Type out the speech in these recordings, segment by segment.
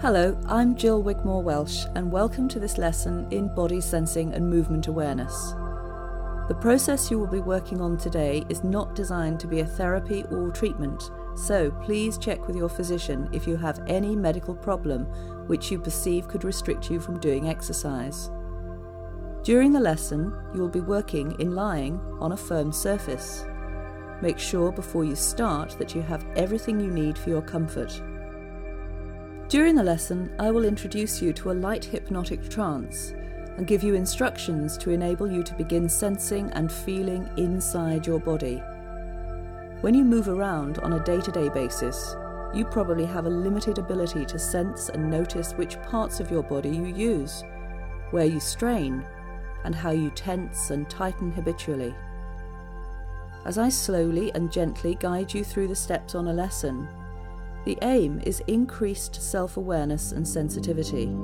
Hello, I'm Jill Wigmore Welsh, and welcome to this lesson in body sensing and movement awareness. The process you will be working on today is not designed to be a therapy or treatment, so please check with your physician if you have any medical problem which you perceive could restrict you from doing exercise. During the lesson, you will be working in lying on a firm surface. Make sure before you start that you have everything you need for your comfort. During the lesson, I will introduce you to a light hypnotic trance and give you instructions to enable you to begin sensing and feeling inside your body. When you move around on a day to day basis, you probably have a limited ability to sense and notice which parts of your body you use, where you strain, and how you tense and tighten habitually. As I slowly and gently guide you through the steps on a lesson, the aim is increased self awareness and sensitivity.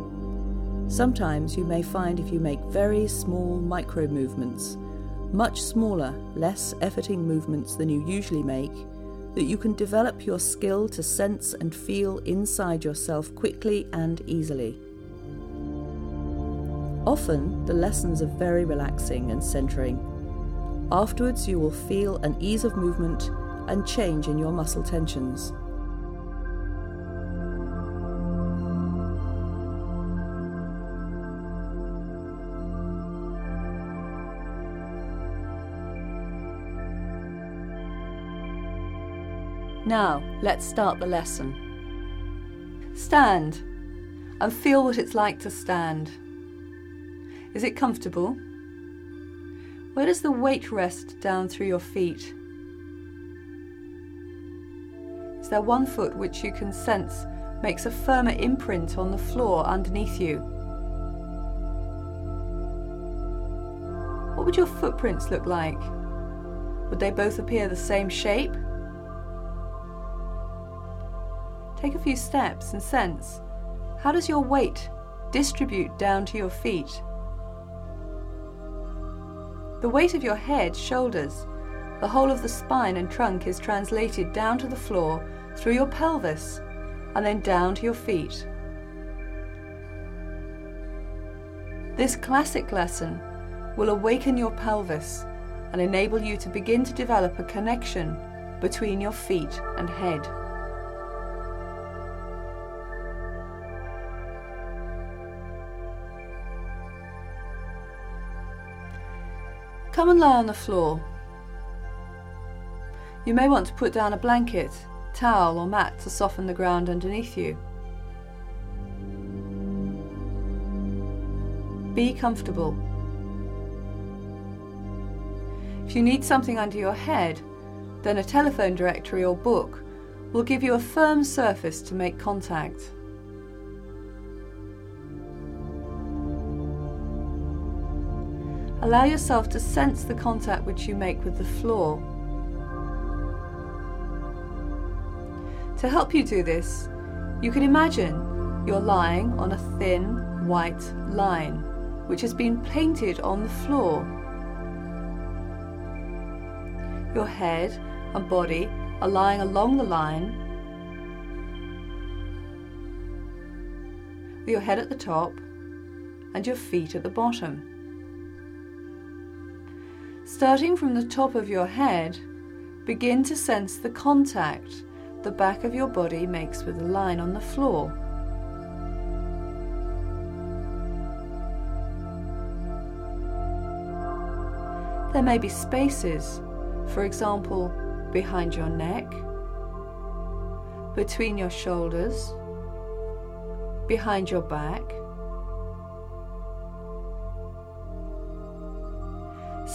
Sometimes you may find if you make very small micro movements, much smaller, less efforting movements than you usually make, that you can develop your skill to sense and feel inside yourself quickly and easily. Often, the lessons are very relaxing and centering. Afterwards, you will feel an ease of movement and change in your muscle tensions. Now, let's start the lesson. Stand and feel what it's like to stand. Is it comfortable? Where does the weight rest down through your feet? Is there one foot which you can sense makes a firmer imprint on the floor underneath you? What would your footprints look like? Would they both appear the same shape? Take a few steps and sense how does your weight distribute down to your feet? The weight of your head, shoulders, the whole of the spine and trunk is translated down to the floor through your pelvis and then down to your feet. This classic lesson will awaken your pelvis and enable you to begin to develop a connection between your feet and head. Come and lie on the floor. You may want to put down a blanket, towel, or mat to soften the ground underneath you. Be comfortable. If you need something under your head, then a telephone directory or book will give you a firm surface to make contact. Allow yourself to sense the contact which you make with the floor. To help you do this, you can imagine you're lying on a thin white line which has been painted on the floor. Your head and body are lying along the line, with your head at the top and your feet at the bottom. Starting from the top of your head, begin to sense the contact the back of your body makes with the line on the floor. There may be spaces, for example, behind your neck, between your shoulders, behind your back,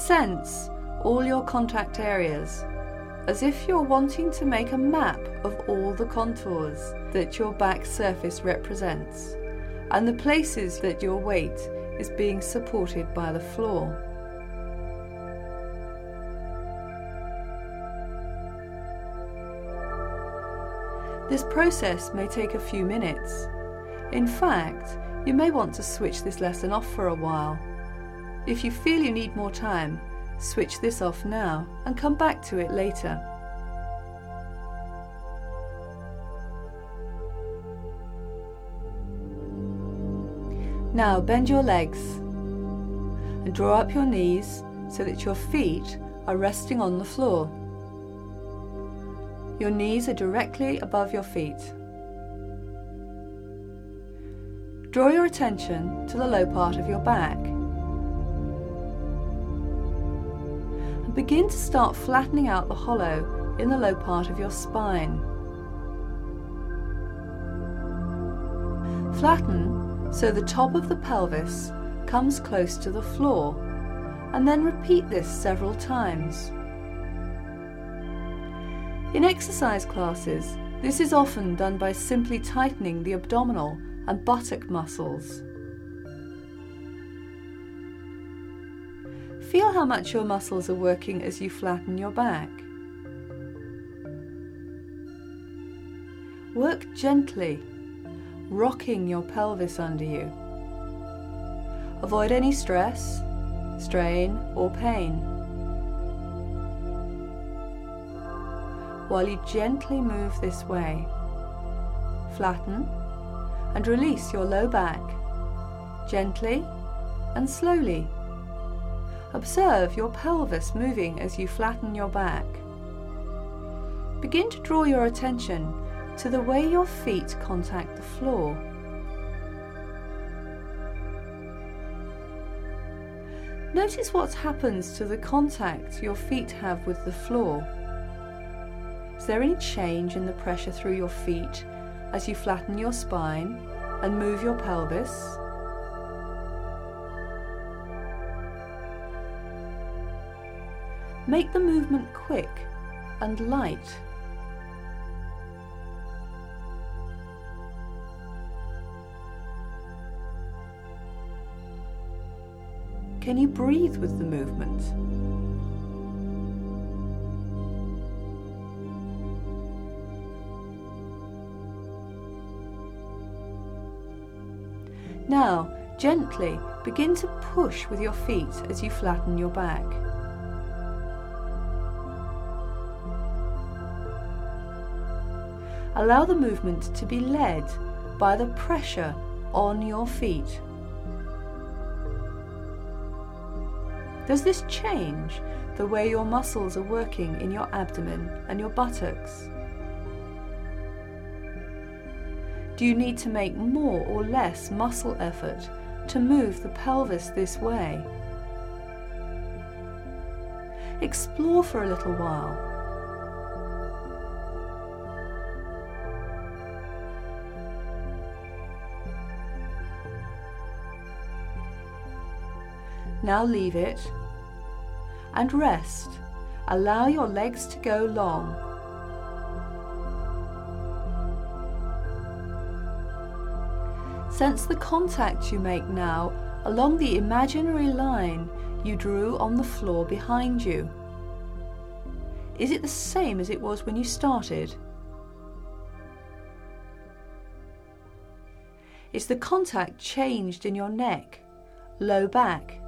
Sense all your contact areas as if you're wanting to make a map of all the contours that your back surface represents and the places that your weight is being supported by the floor. This process may take a few minutes. In fact, you may want to switch this lesson off for a while if you feel you need more time, switch this off now and come back to it later. Now bend your legs and draw up your knees so that your feet are resting on the floor. Your knees are directly above your feet. Draw your attention to the low part of your back. And begin to start flattening out the hollow in the low part of your spine. Flatten so the top of the pelvis comes close to the floor and then repeat this several times. In exercise classes, this is often done by simply tightening the abdominal and buttock muscles. Feel how much your muscles are working as you flatten your back. Work gently, rocking your pelvis under you. Avoid any stress, strain, or pain. while you gently move this way. Flatten and release your low back, gently and slowly. Observe your pelvis moving as you flatten your back. Begin to draw your attention to the way your feet contact the floor. Notice what happens to the contact your feet have with the floor Is there any change in the pressure through your feet as you flatten your spine and move your pelvis? Make the movement quick and light. Can you breathe with the movement? Now, gently begin to push with your feet as you flatten your back. Allow the movement to be led by the pressure on your feet. Does this change the way your muscles are working in your abdomen and your buttocks? Do you need to make more or less muscle effort to move the pelvis this way? Explore for a little while. Now leave it and rest. Allow your legs to go long Sense the contact you make now along the imaginary line you drew on the floor behind you. Is it the same as it was when you started? Is the contact changed in your neck, low back?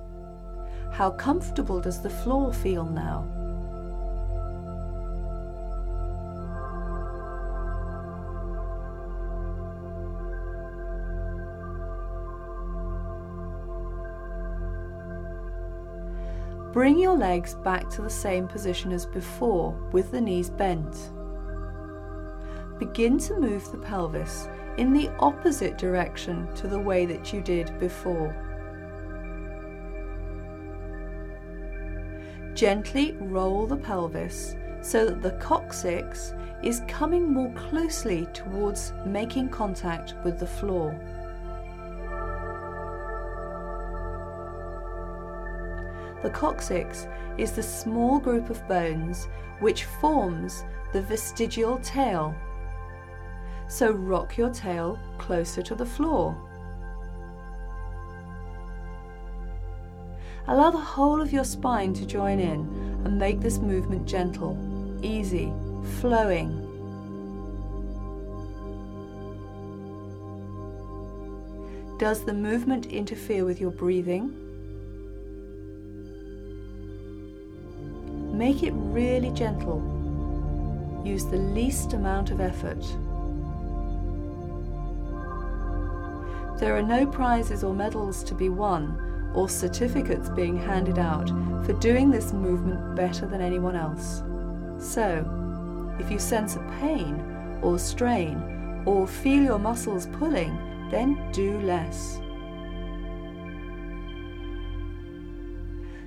How comfortable does the floor feel now? Bring your legs back to the same position as before with the knees bent. Begin to move the pelvis in the opposite direction to the way that you did before. Gently roll the pelvis so that the coccyx is coming more closely towards making contact with the floor. The coccyx is the small group of bones which forms the vestigial tail. So rock your tail closer to the floor. Allow the whole of your spine to join in and make this movement gentle, easy, flowing. Does the movement interfere with your breathing? Make it really gentle. Use the least amount of effort. There are no prizes or medals to be won or certificates being handed out for doing this movement better than anyone else. So, if you sense a pain or strain or feel your muscles pulling, then do less.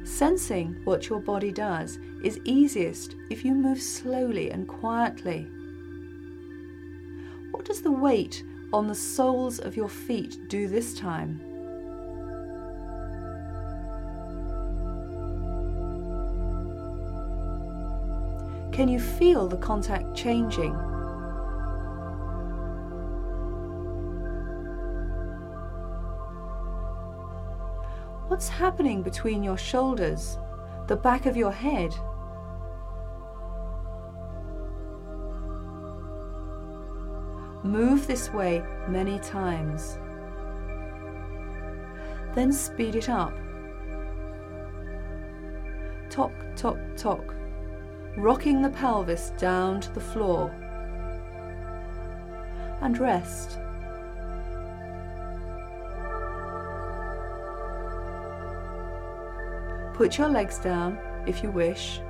Sensing what your body does is easiest if you move slowly and quietly. What does the weight on the soles of your feet do this time? Can you feel the contact changing? What's happening between your shoulders, the back of your head? Move this way many times. Then speed it up. Tock, tock, tock rocking the pelvis down to the floor. And rest. Put your legs down if you wish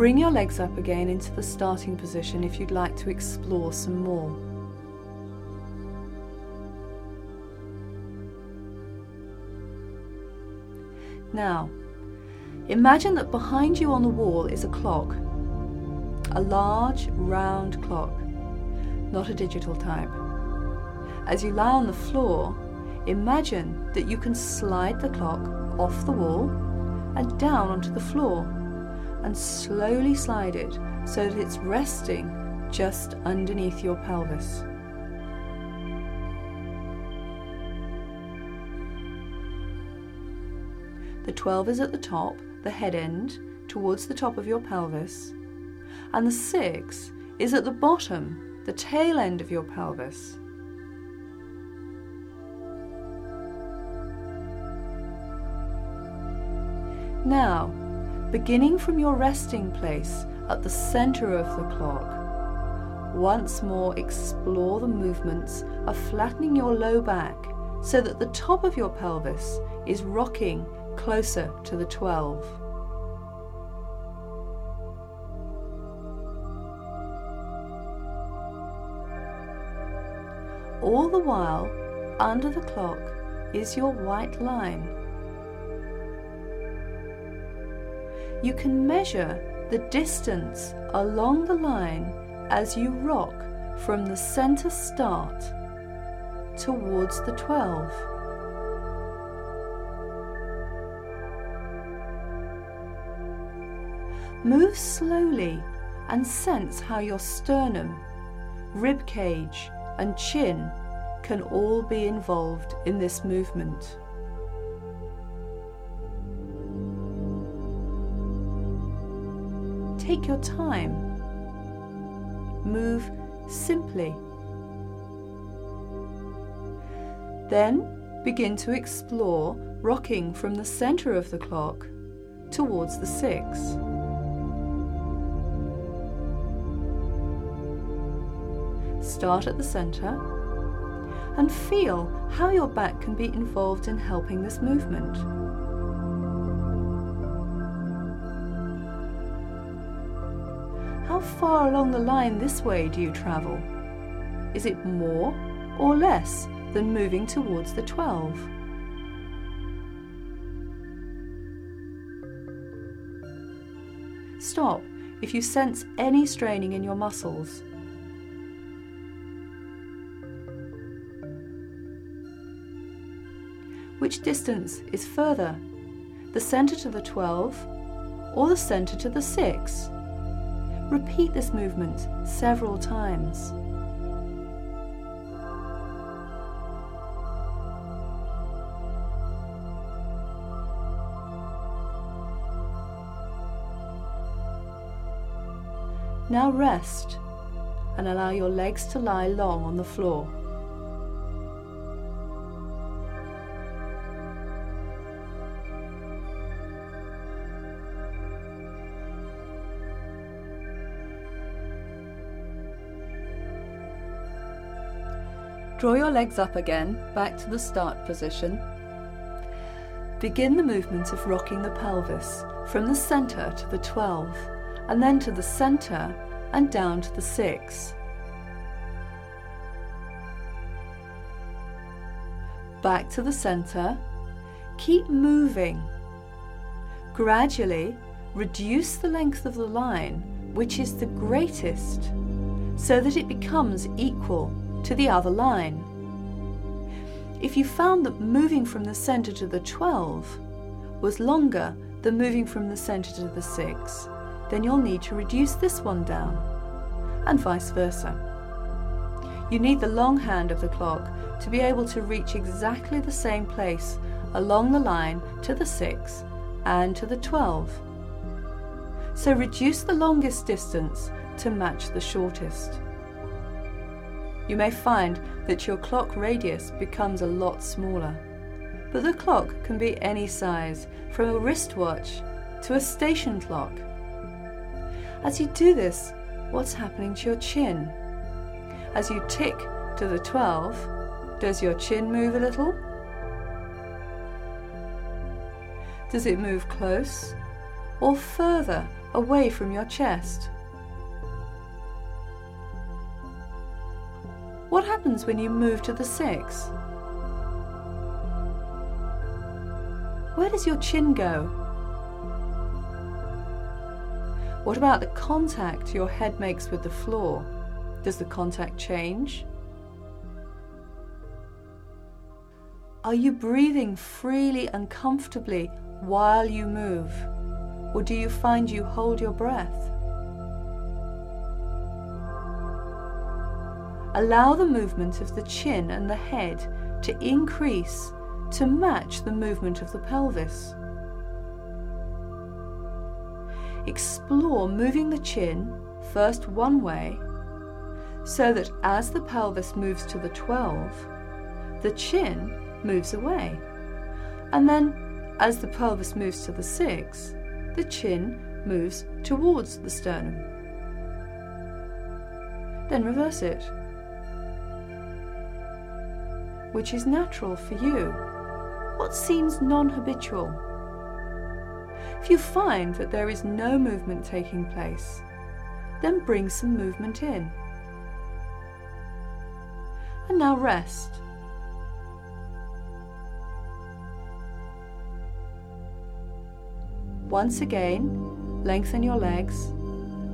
Bring your legs up again into the starting position if you'd like to explore some more. Now, imagine that behind you on the wall is a clock. A large, round clock, not a digital type. As you lie on the floor, imagine that you can slide the clock off the wall and down onto the floor and slowly slide it so that it's resting just underneath your pelvis. The 12 is at the top, the head end, towards the top of your pelvis, and the 6 is at the bottom, the tail end of your pelvis. Now, beginning from your resting place at the center of the clock. Once more explore the movements of flattening your low back so that the top of your pelvis is rocking closer to the 12. All the while, under the clock is your white line you can measure the distance along the line as you rock from the center start towards the 12. Move slowly and sense how your sternum, rib cage, and chin can all be involved in this movement. Take your time. Move simply. Then begin to explore rocking from the center of the clock towards the six. Start at the center and feel how your back can be involved in helping this movement. How far along the line this way do you travel? Is it more or less than moving towards the 12? Stop if you sense any straining in your muscles. Which distance is further, the centre to the 12 or the centre to the 6? Repeat this movement several times. Now rest and allow your legs to lie long on the floor. Draw your legs up again, back to the start position. Begin the movement of rocking the pelvis from the centre to the 12, and then to the centre and down to the 6. Back to the centre. Keep moving. Gradually reduce the length of the line, which is the greatest, so that it becomes equal to the other line. If you found that moving from the centre to the 12 was longer than moving from the centre to the 6, then you'll need to reduce this one down, and vice versa. You need the long hand of the clock to be able to reach exactly the same place along the line to the 6 and to the 12. So reduce the longest distance to match the shortest you may find that your clock radius becomes a lot smaller. But the clock can be any size, from a wristwatch to a station clock. As you do this, what's happening to your chin? As you tick to the 12, does your chin move a little? Does it move close or further away from your chest? What happens when you move to the six? Where does your chin go? What about the contact your head makes with the floor? Does the contact change? Are you breathing freely and comfortably while you move? Or do you find you hold your breath? Allow the movement of the chin and the head to increase to match the movement of the pelvis. Explore moving the chin first one way so that as the pelvis moves to the 12, the chin moves away. And then as the pelvis moves to the 6, the chin moves towards the sternum. Then reverse it which is natural for you? What seems non habitual? If you find that there is no movement taking place, then bring some movement in. And now rest. Once again, lengthen your legs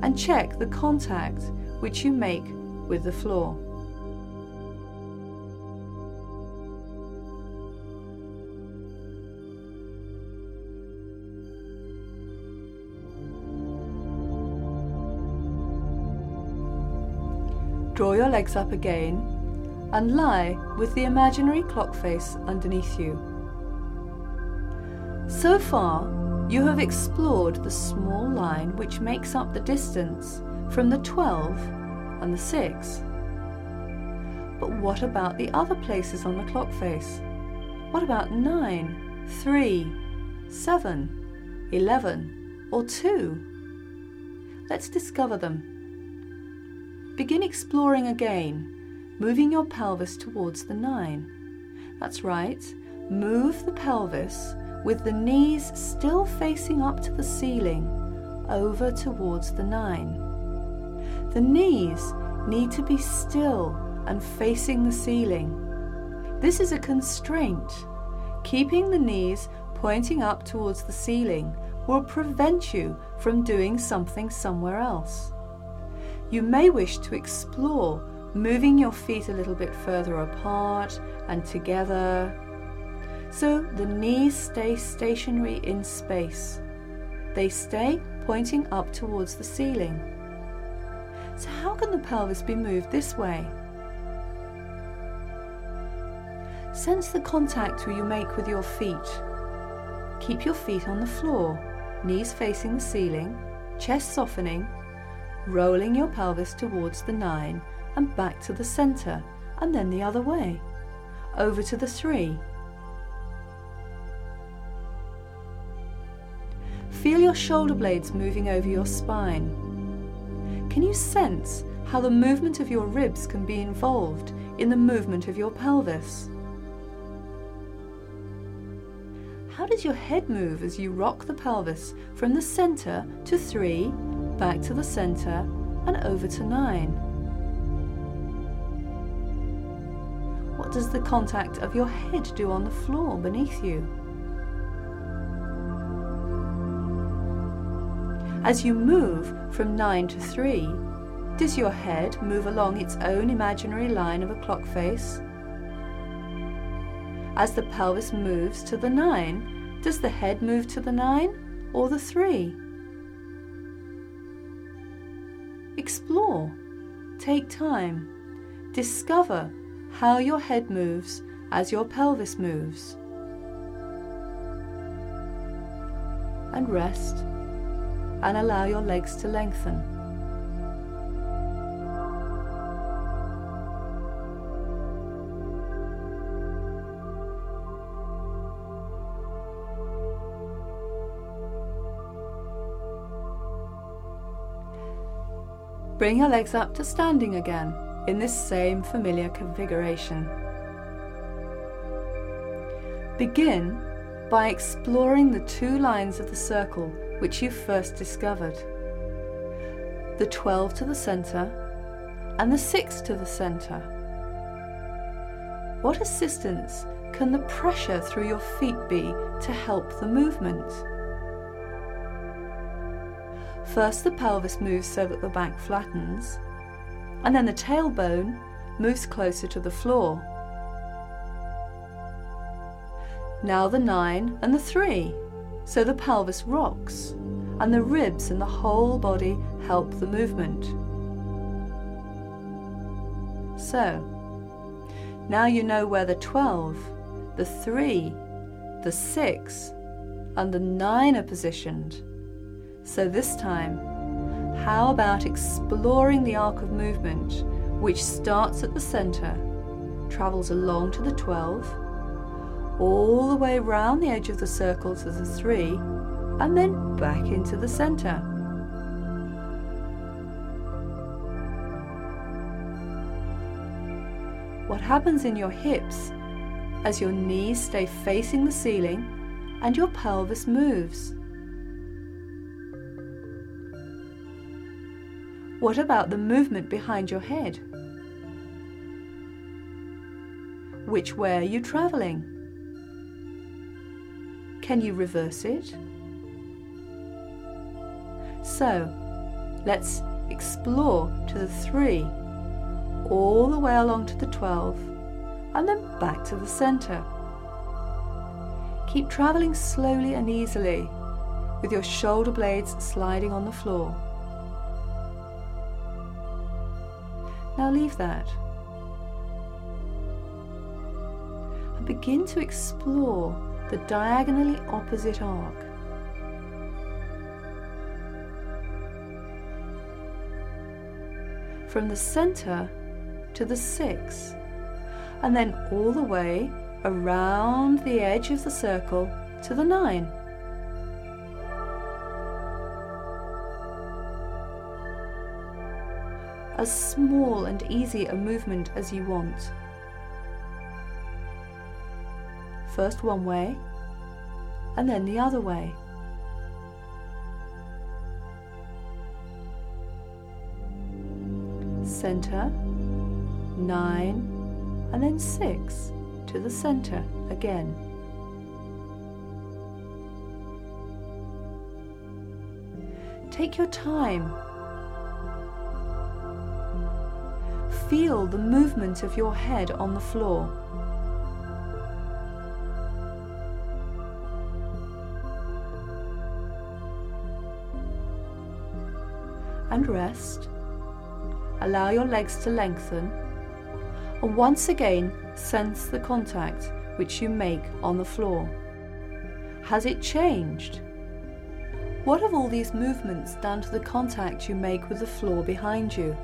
and check the contact which you make with the floor. Draw your legs up again and lie with the imaginary clock face underneath you. So far, you have explored the small line which makes up the distance from the 12 and the 6. But what about the other places on the clock face? What about 9, 3, 7, 11, or 2? Let's discover them. Begin exploring again, moving your pelvis towards the nine. That's right, move the pelvis with the knees still facing up to the ceiling, over towards the nine. The knees need to be still and facing the ceiling. This is a constraint. Keeping the knees pointing up towards the ceiling will prevent you from doing something somewhere else. You may wish to explore moving your feet a little bit further apart and together so the knees stay stationary in space. They stay pointing up towards the ceiling. So, how can the pelvis be moved this way? Sense the contact you make with your feet. Keep your feet on the floor, knees facing the ceiling, chest softening, rolling your pelvis towards the 9 and back to the centre, and then the other way, over to the 3. Feel your shoulder blades moving over your spine. Can you sense how the movement of your ribs can be involved in the movement of your pelvis. How does your head move as you rock the pelvis from the center to 3, back to the center, and over to 9? What does the contact of your head do on the floor beneath you? As you move from 9 to 3, does your head move along its own imaginary line of a clock face? As the pelvis moves to the 9, does the head move to the 9 or the 3? Explore, take time, discover how your head moves as your pelvis moves. And rest and allow your legs to lengthen. Bring your legs up to standing again in this same familiar configuration. Begin by exploring the two lines of the circle which you first discovered. The 12 to the centre and the 6 to the centre. What assistance can the pressure through your feet be to help the movement? First, the pelvis moves so that the back flattens, and then the tailbone moves closer to the floor. Now the 9 and the 3 so the pelvis rocks and the ribs and the whole body help the movement. So, now you know where the 12, the 3, the 6, and the 9 are positioned. So this time, how about exploring the arc of movement which starts at the center, travels along to the 12, all the way round the edge of the circle to the 3 and then back into the center. What happens in your hips as your knees stay facing the ceiling and your pelvis moves? What about the movement behind your head? Which way are you travelling? Can you reverse it? So, let's explore to the 3, all the way along to the 12, and then back to the centre. Keep travelling slowly and easily, with your shoulder blades sliding on the floor. Now leave that. And begin to explore the diagonally opposite arc. From the center to the six, and then all the way around the edge of the circle to the nine. As small and easy a movement as you want. First one way, and then the other way. Center, nine, and then six to the center again. Take your time. Feel the movement of your head on the floor. and rest. Allow your legs to lengthen. And once again, sense the contact which you make on the floor. Has it changed? What have all these movements done to the contact you make with the floor behind you?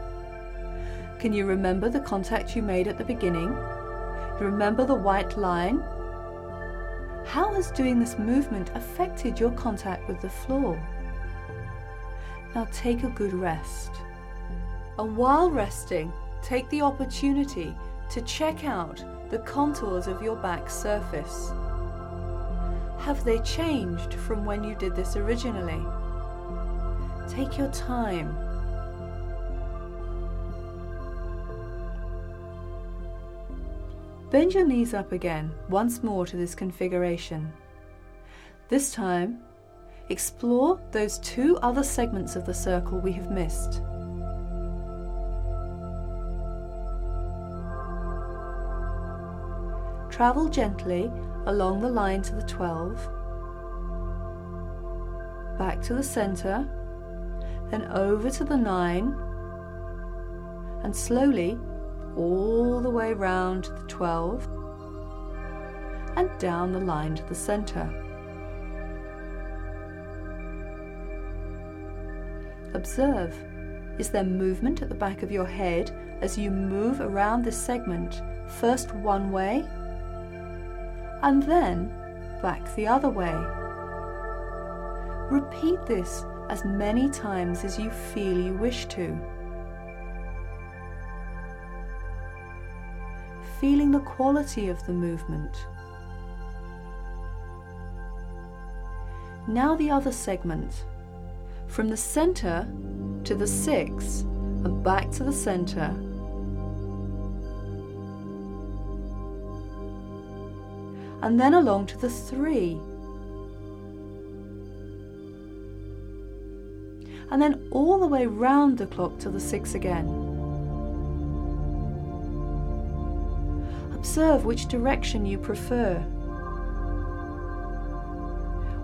Can you remember the contact you made at the beginning? Remember the white line? How has doing this movement affected your contact with the floor? Now take a good rest. And while resting, take the opportunity to check out the contours of your back surface. Have they changed from when you did this originally? Take your time. Bend your knees up again once more to this configuration. This time, explore those two other segments of the circle we have missed. Travel gently along the line to the 12, back to the center, then over to the 9, and slowly all the way round to the 12, and down the line to the center. Observe, is there movement at the back of your head as you move around this segment, first one way, and then back the other way? Repeat this as many times as you feel you wish to. Feeling the quality of the movement. Now the other segment from the center to the 6 and back to the center. And then along to the 3. And then all the way round the clock to the 6 again. Observe which direction you prefer.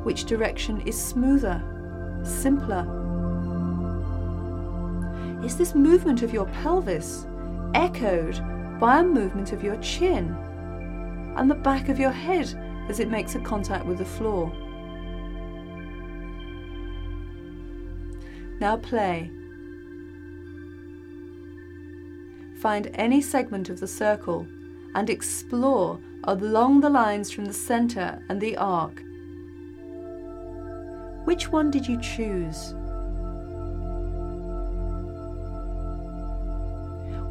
Which direction is smoother simpler? Is this movement of your pelvis echoed by a movement of your chin and the back of your head as it makes a contact with the floor? Now play. Find any segment of the circle and explore along the lines from the center and the arc which one did you choose?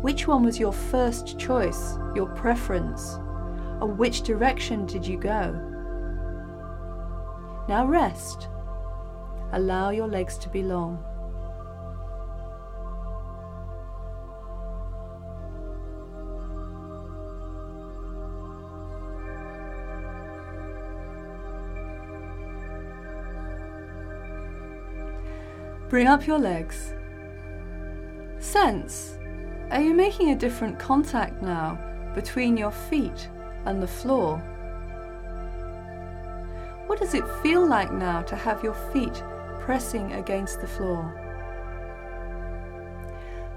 Which one was your first choice, your preference? Or which direction did you go? Now rest. Allow your legs to be long. Bring up your legs. Sense, are you making a different contact now between your feet and the floor? What does it feel like now to have your feet pressing against the floor?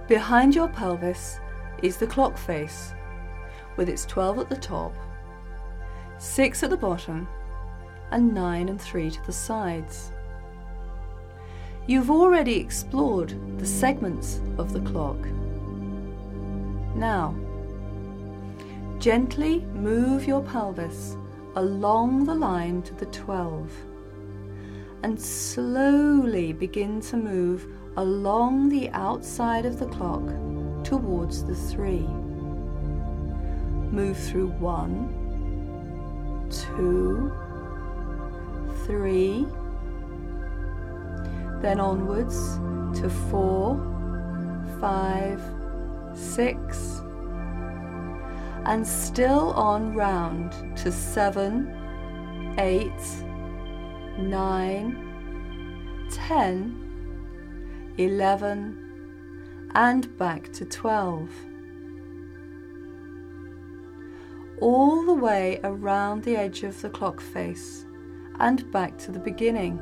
Behind your pelvis is the clock face with its 12 at the top, 6 at the bottom, and 9 and 3 to the sides. You've already explored the segments of the clock. Now, gently move your pelvis along the line to the 12 and slowly begin to move along the outside of the clock towards the 3. Move through 1, 2, 3, then onwards to four, five, six, and still on round to seven, eight, nine, ten, eleven, and back to twelve. All the way around the edge of the clock face and back to the beginning.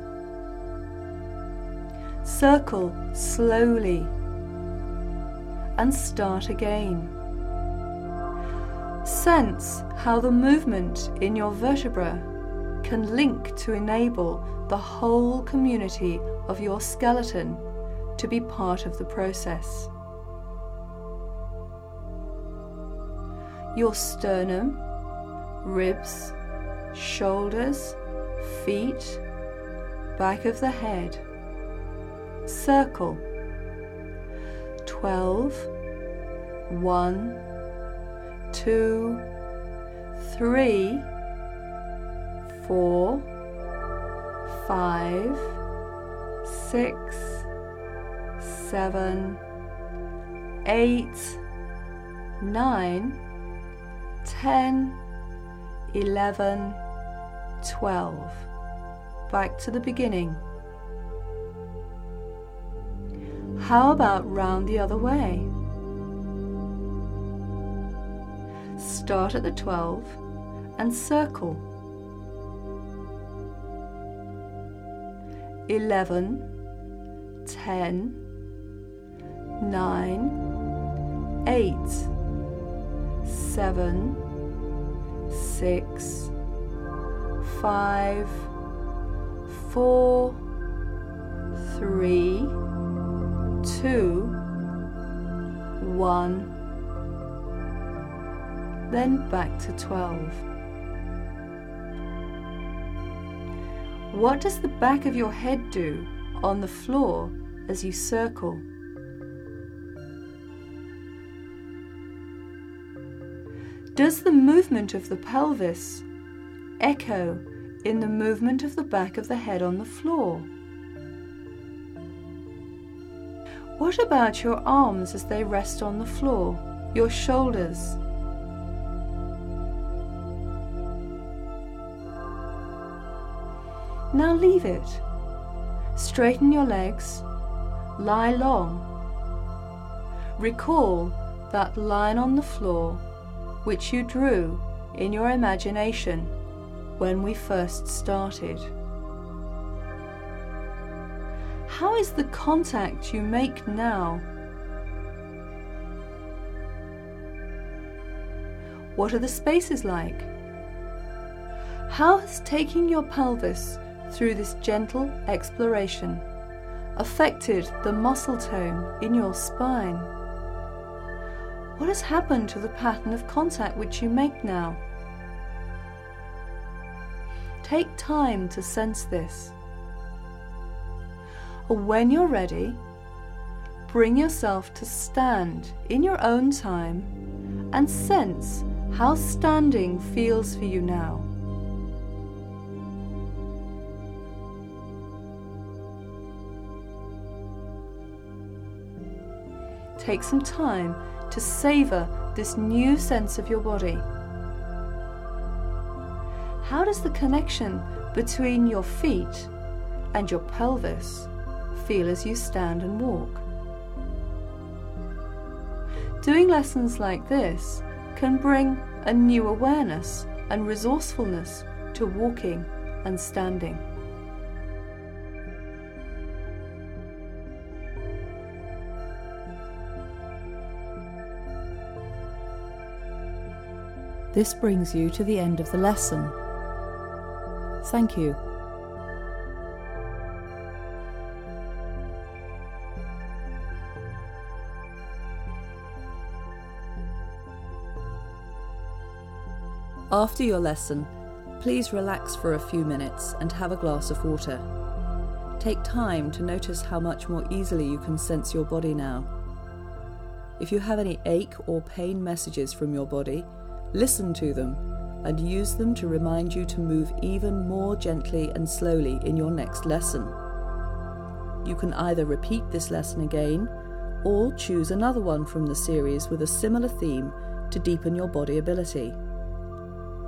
Circle slowly and start again. Sense how the movement in your vertebra can link to enable the whole community of your skeleton to be part of the process. Your sternum, ribs, shoulders, feet, back of the head circle. 12, 1, 2, 3, 4, 5, 6, 7, 8, 9, 10, 11, 12. Back to the beginning. How about round the other way? Start at the 12 and circle. 11, 10, 9, 8, 7, 6, 5, 4, 3, 2, 1, then back to 12. What does the back of your head do on the floor as you circle? Does the movement of the pelvis echo in the movement of the back of the head on the floor? What about your arms as they rest on the floor, your shoulders? Now leave it. Straighten your legs. Lie long. Recall that line on the floor which you drew in your imagination when we first started. How is the contact you make now? What are the spaces like? How has taking your pelvis through this gentle exploration affected the muscle tone in your spine? What has happened to the pattern of contact which you make now? Take time to sense this. When you're ready, bring yourself to stand in your own time and sense how standing feels for you now. Take some time to savour this new sense of your body. How does the connection between your feet and your pelvis feel as you stand and walk? Doing lessons like this can bring a new awareness and resourcefulness to walking and standing. This brings you to the end of the lesson. Thank you. After your lesson, please relax for a few minutes and have a glass of water. Take time to notice how much more easily you can sense your body now. If you have any ache or pain messages from your body, Listen to them and use them to remind you to move even more gently and slowly in your next lesson. You can either repeat this lesson again or choose another one from the series with a similar theme to deepen your body ability.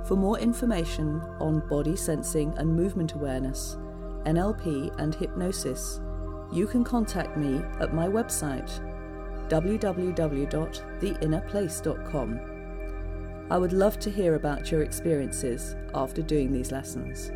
For more information on body sensing and movement awareness, NLP, and hypnosis, you can contact me at my website www.theinnerplace.com. I would love to hear about your experiences after doing these lessons.